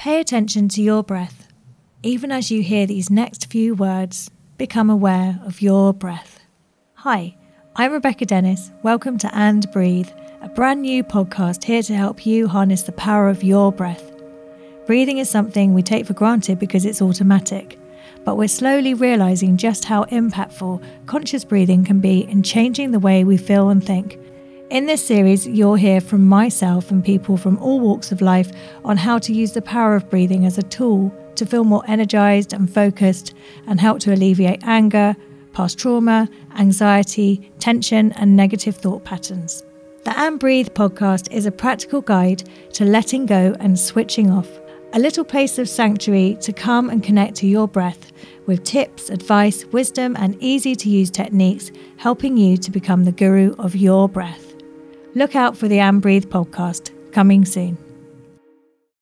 Pay attention to your breath. Even as you hear these next few words, become aware of your breath. Hi, I'm Rebecca Dennis. Welcome to And Breathe, a brand new podcast here to help you harness the power of your breath. Breathing is something we take for granted because it's automatic, but we're slowly realizing just how impactful conscious breathing can be in changing the way we feel and think in this series, you'll hear from myself and people from all walks of life on how to use the power of breathing as a tool to feel more energized and focused and help to alleviate anger, past trauma, anxiety, tension, and negative thought patterns. The And Breathe podcast is a practical guide to letting go and switching off, a little place of sanctuary to come and connect to your breath with tips, advice, wisdom, and easy to use techniques helping you to become the guru of your breath. Look out for the And Breathe podcast coming soon.